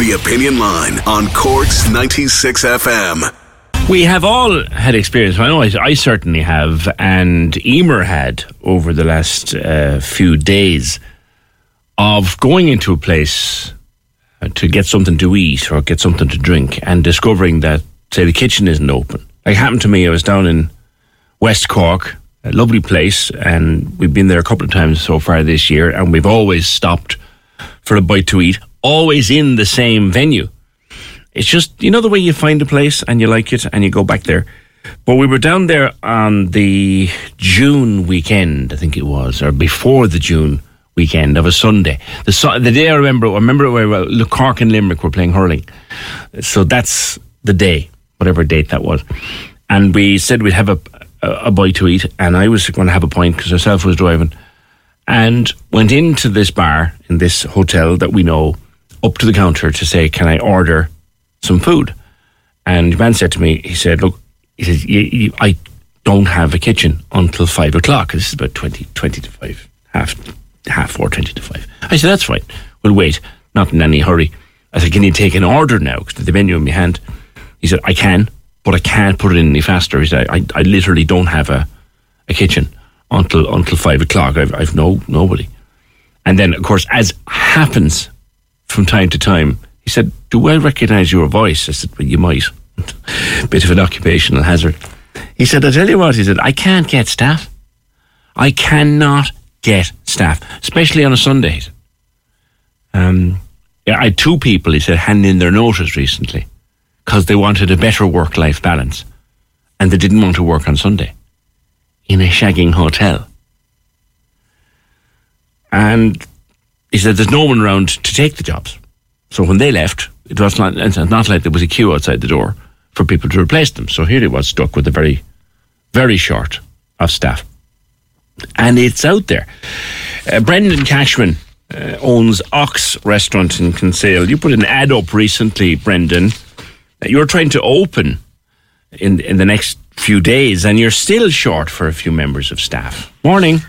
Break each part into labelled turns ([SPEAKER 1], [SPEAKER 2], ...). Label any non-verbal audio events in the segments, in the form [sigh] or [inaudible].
[SPEAKER 1] The Opinion Line on Corks 96 FM.
[SPEAKER 2] We have all had experience. I know I, I certainly have, and Emer had over the last uh, few days of going into a place uh, to get something to eat or get something to drink and discovering that, say, the kitchen isn't open. Like happened to me, I was down in West Cork, a lovely place, and we've been there a couple of times so far this year, and we've always stopped for a bite to eat, always in the same venue. It's just, you know, the way you find a place and you like it and you go back there. But we were down there on the June weekend, I think it was, or before the June weekend of a Sunday. The, the day I remember, I remember where Cork and Limerick were playing hurling. So that's the day, whatever date that was. And we said we'd have a, a, a bite to eat, and I was going to have a pint because herself was driving, and went into this bar in this hotel that we know up to the counter to say, "Can I order some food?" And the man said to me, he said, "Look, he you, I don't have a kitchen until five o'clock. This is about 20, 20 to five, half half four, 20 to five. I said, that's fine. We'll wait. Not in any hurry. I said, can you take an order now? Because the menu in my hand. He said, I can, but I can't put it in any faster. He said, I, I literally don't have a, a kitchen until until five o'clock. I've, I've no nobody. And then, of course, as happens from time to time, he said, do I recognize your voice? I said, well, you might. [laughs] Bit of an occupational hazard. He said, I tell you what, he said, I can't get staff. I cannot get staff, especially on a Sunday. Um, yeah, I had two people, he said, hand in their notice recently because they wanted a better work life balance and they didn't want to work on Sunday in a shagging hotel. And he said, there's no one around to take the jobs. So when they left, it was not, it's not like there was a queue outside the door for people to replace them. So here he was stuck with a very, very short of staff and it's out there. Uh, Brendan Cashman uh, owns Ox Restaurant in Kinsale. You put an ad up recently, Brendan. You're trying to open in in the next few days, and you're still short for a few members of staff. Morning.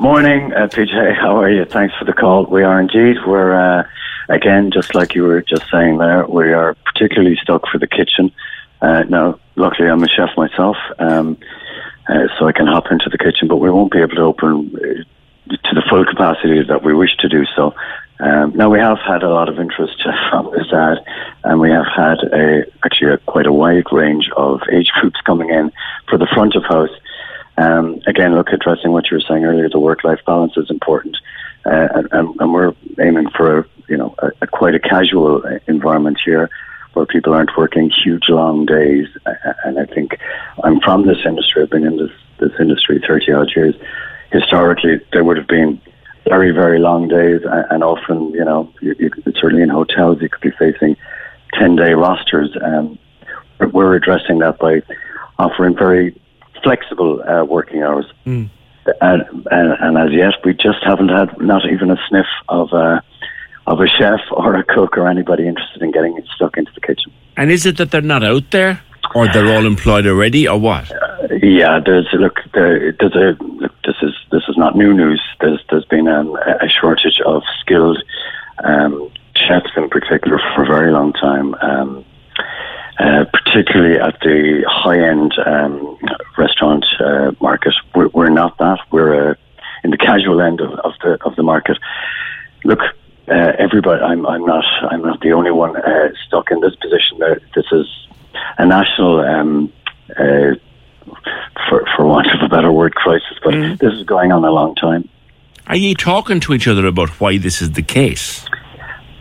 [SPEAKER 3] Morning, uh, PJ. How are you? Thanks for the call. We are indeed. We're uh, again, just like you were just saying there. We are particularly stuck for the kitchen. Uh, now, luckily, I'm a chef myself. Um, uh, so I can hop into the kitchen, but we won't be able to open uh, to the full capacity that we wish to do so. Um, now we have had a lot of interest [laughs] from this ad, and we have had a actually a, quite a wide range of age groups coming in for the front of house. Um, again, look, addressing what you were saying earlier, the work-life balance is important, uh, and, and, we're aiming for you know a, a quite a casual environment here where people aren't working huge long days. And I think I'm from this industry. I've been in this this industry 30 odd years. Historically, there would have been very very long days, and often you know, you, you, certainly in hotels, you could be facing 10 day rosters. Um, we're addressing that by offering very flexible uh, working hours. Mm. And, and, and, as yet, we just haven't had not even a sniff of uh, of a chef [laughs] or a cook or anybody interested in getting stuck into the kitchen.
[SPEAKER 2] And is it that they're not out there, or they're all employed already, or what?
[SPEAKER 3] Uh, yeah, there's look, there, there's a look, this is this is not new news. There's there's been um, a shortage of skilled um, chefs in particular [laughs] for a very long time. Um, uh, particularly at the high end um, restaurant uh, market, we're, we're, not that. We're a in the casual end of, of the of the market. Look, uh, everybody, I'm I'm not I'm not the only one uh, stuck in this position. this is a national. Um, uh, for, for want of a better word, crisis. But mm. this is going on a long time.
[SPEAKER 2] Are you talking to each other about why this is the case?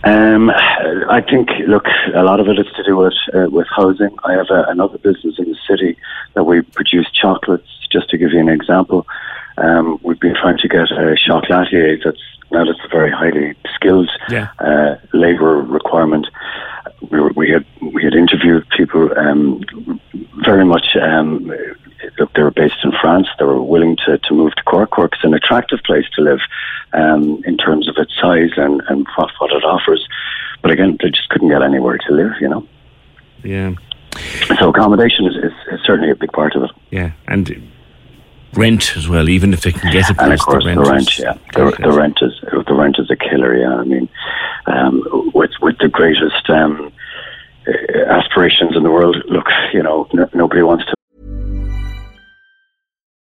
[SPEAKER 3] Um, I think, look, a lot of it is to do with uh, with housing. I have a, another business in the city that we produce chocolates. Just to give you an example, um, we've been trying to get a chocolatier that's now that's a very highly skilled yeah. uh, labour requirement. We, were, we had we had interviewed people um, very much um, look, they were based in France. They were willing to, to move to Cork. Cork's an attractive place to live um, in terms of its size and, and what, what it offers. But again, they just couldn't get anywhere to live, you know?
[SPEAKER 2] Yeah.
[SPEAKER 3] So accommodation is, is, is certainly a big part of it.
[SPEAKER 2] Yeah. And rent as well, even if they can get a place.
[SPEAKER 3] And of course, the rent, the rent is, yeah, the, the, rent is the rent is a killer. Yeah, I mean, um, with with the greatest um, aspirations in the world, look, you know, n- nobody wants to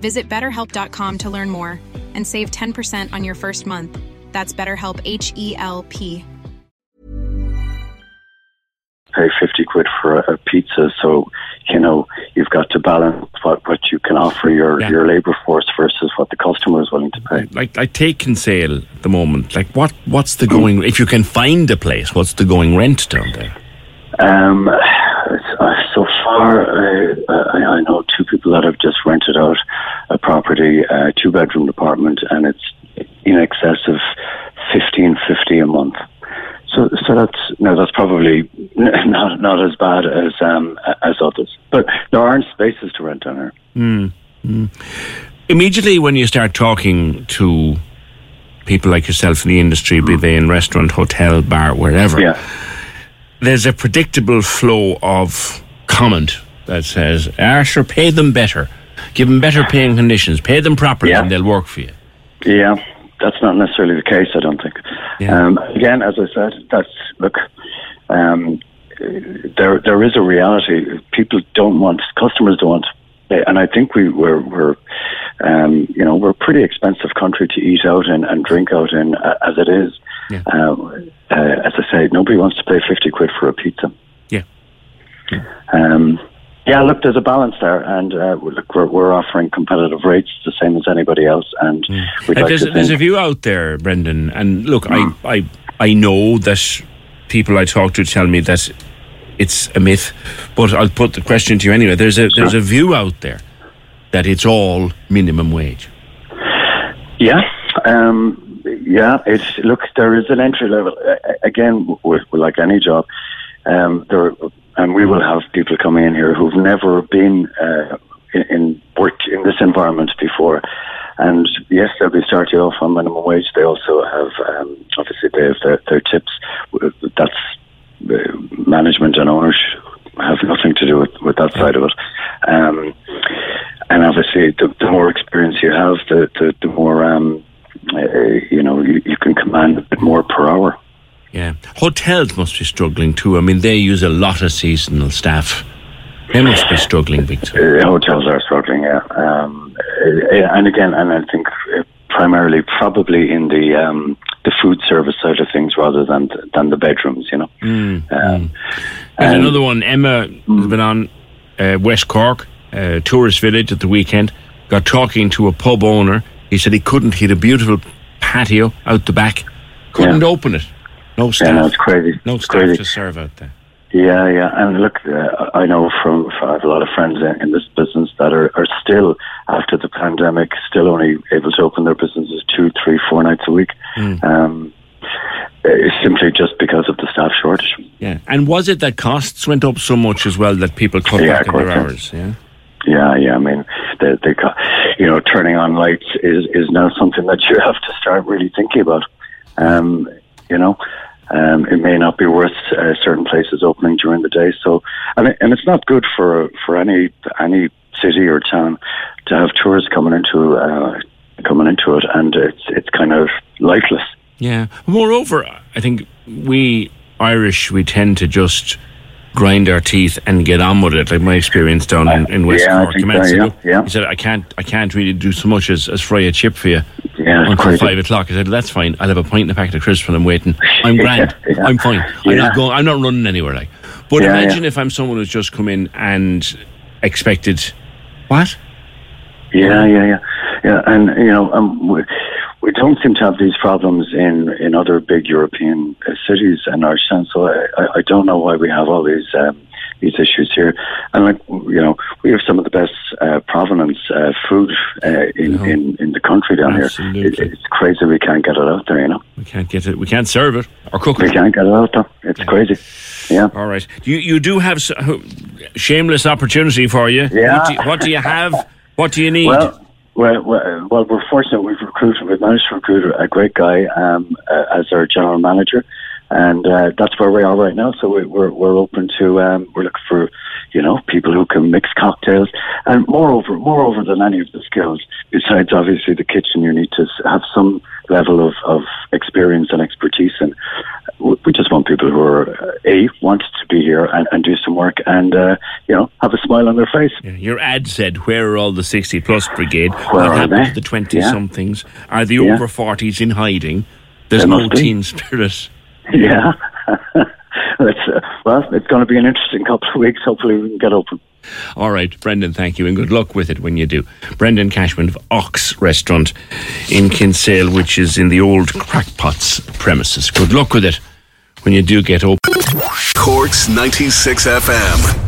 [SPEAKER 4] Visit betterhelp.com to learn more and save 10% on your first month. That's BetterHelp H E L P.
[SPEAKER 3] Pay 50 quid for a, a, pizza, so you know you've got to balance what, what you can offer your, yeah. your labour force versus what the customer is willing to pay.
[SPEAKER 2] Like, like take Kinsale at the moment. Like, what what's the going? if you can find a place, what's the going rent down there?
[SPEAKER 3] Um, so far, uh, I, I, know two people that have just rented out a property, a two bedroom apartment, and it's in excess of fifteen fifty a month. So, so that's no, that's probably [laughs] not not as bad as um, as others. But there aren't spaces to rent on here.
[SPEAKER 2] Mm, mm. Immediately, when you start talking to people like yourself in the industry, be they in restaurant, hotel, bar, wherever.
[SPEAKER 3] Yeah
[SPEAKER 2] there's a predictable flow of comment that says, ah, sure, pay them better. Give them better paying conditions. Pay them properly yeah. and they'll work for you.
[SPEAKER 3] Yeah, that's not necessarily the case, I don't think. Yeah. Um, again, as I said, that's, look, um, there there is a reality. People don't want, customers don't want and I think we were, we're, um, you know, we're a pretty expensive country to eat out in and drink out in uh, as it is. Yeah. Uh, uh, as I say, nobody wants to pay 50 quid for a pizza.
[SPEAKER 2] Yeah.
[SPEAKER 3] yeah. Um, yeah, look, there's a balance there, and uh, look, we're, we're offering competitive rates, the same as anybody else, and mm. like
[SPEAKER 2] there's, there's a view out there, Brendan, and look, mm. I, I, I know that people I talk to tell me that it's a myth, but I'll put the question to you anyway. There's a there's a view out there that it's all minimum wage.
[SPEAKER 3] Yeah, um, yeah. It's look, there is an entry level. Uh, again, with, with like any job, um, there and we will have people coming in here who've never been uh, in, in worked in this environment before. And yes, they'll be starting off on minimum wage. They also have, um, obviously, they have their, their tips. That's management and owners have nothing to do with, with that side of it. Um, and obviously, the, the, more experience you have, the the, the more um, uh, you know you, you, can command a bit more per hour.
[SPEAKER 2] Yeah. Hotels must be struggling too. I mean, they use a lot of seasonal staff. They must be struggling big time.
[SPEAKER 3] Uh, hotels are struggling, yeah. Um, uh, and again, and I think primarily probably in the um, the food service side of things rather than than the bedrooms, you know.
[SPEAKER 2] Mm,
[SPEAKER 3] Um,
[SPEAKER 2] And
[SPEAKER 3] and-
[SPEAKER 2] another one, Emma has been on uh, West Cork, uh, tourist village at the weekend, got talking to a pub owner. He said he couldn't, he had a beautiful patio out the back, couldn't
[SPEAKER 3] Yeah.
[SPEAKER 2] open it. No staff.
[SPEAKER 3] Yeah, no, it's crazy.
[SPEAKER 2] No
[SPEAKER 3] It's
[SPEAKER 2] staff
[SPEAKER 3] crazy.
[SPEAKER 2] to serve out there.
[SPEAKER 3] Yeah, yeah, and look, uh, I know from, I have a lot of friends in, in this business that are, are still after the pandemic, still only able to open their businesses two, three, four nights a week. Um, it's simply just because of the staff shortage.
[SPEAKER 2] Yeah. And was it that costs went up so much as well that people cut
[SPEAKER 3] Yeah,
[SPEAKER 2] back on their hours? Yeah.
[SPEAKER 3] Yeah, yeah. I mean, the the you know turning on lights is is now something that you [laughs] have to start really thinking about. Um, you know, um, it may not be worth uh, certain places opening during the day. So, and it, and it's not good for for any any city or town to have tourists coming into uh, coming into it, and it's it's kind of lifeless.
[SPEAKER 2] Yeah. Moreover, I think we Irish we tend to just grind our teeth and get on with it. Like my experience down in, in West
[SPEAKER 3] Yeah,
[SPEAKER 2] Cork.
[SPEAKER 3] so, yeah, yeah.
[SPEAKER 2] He said, "I can't, I can't really do so much as, as fry a chip for you
[SPEAKER 3] Yeah,
[SPEAKER 2] until five o'clock." I said, "That's fine. I'll have a pint and a packet of crisps when I'm waiting. I'm [laughs] grand.
[SPEAKER 3] Yeah.
[SPEAKER 2] I'm fine. I'm not going. I'm not running anywhere." Like, but imagine if I'm someone who's just come in and expected what?
[SPEAKER 3] Yeah, yeah, yeah, yeah. And you know, um, we, don't seem to have these problems in in other big European uh, cities in our sense. So I, I, don't know why we have all these um, these issues here. And like you know, we have some of the best uh, provenance uh, food uh, in,
[SPEAKER 2] No.
[SPEAKER 3] in in the country down here.
[SPEAKER 2] Absolutely.
[SPEAKER 3] It, it's crazy we can't get it out there. You know,
[SPEAKER 2] We can't get it. We can't serve it or cook
[SPEAKER 3] we
[SPEAKER 2] it.
[SPEAKER 3] We can't get it out there. It's crazy. Yeah.
[SPEAKER 2] All right. You you do have s- shameless opportunity for you.
[SPEAKER 3] Yeah.
[SPEAKER 2] What do, what do you have? What do you need?
[SPEAKER 3] Well, well, well, we're fortunate. We've recruited, we've managed to recruit a great guy um, uh, as our general manager, and uh, that's where we are right now. So we, we're we're open to um, we're looking for you know people who can mix cocktails, and moreover, moreover than any of the skills, besides obviously the kitchen, you need to have some level of, of experience and expertise and we just want people who are uh, a want to be here and, and do some work and uh, you know have a smile on their face
[SPEAKER 2] Yeah, Your ad said, "Where are all the sixty plus brigade?
[SPEAKER 3] Where
[SPEAKER 2] what
[SPEAKER 3] are
[SPEAKER 2] happened
[SPEAKER 3] they?
[SPEAKER 2] to the twenty
[SPEAKER 3] Yeah.
[SPEAKER 2] somethings? Are the
[SPEAKER 3] Yeah.
[SPEAKER 2] over forties in hiding? There's no teen spirit." [laughs]
[SPEAKER 3] Yeah. [laughs] That's, uh, well, it's going to be an interesting couple of weeks. Hopefully, we can get open.
[SPEAKER 2] All right, Brendan, thank you, and good luck with it when you do. Brendan Cashman of Ox Restaurant in Kinsale, which is in the old Crackpots premises. Good luck with it when you do get open.
[SPEAKER 1] Corks 96 FM.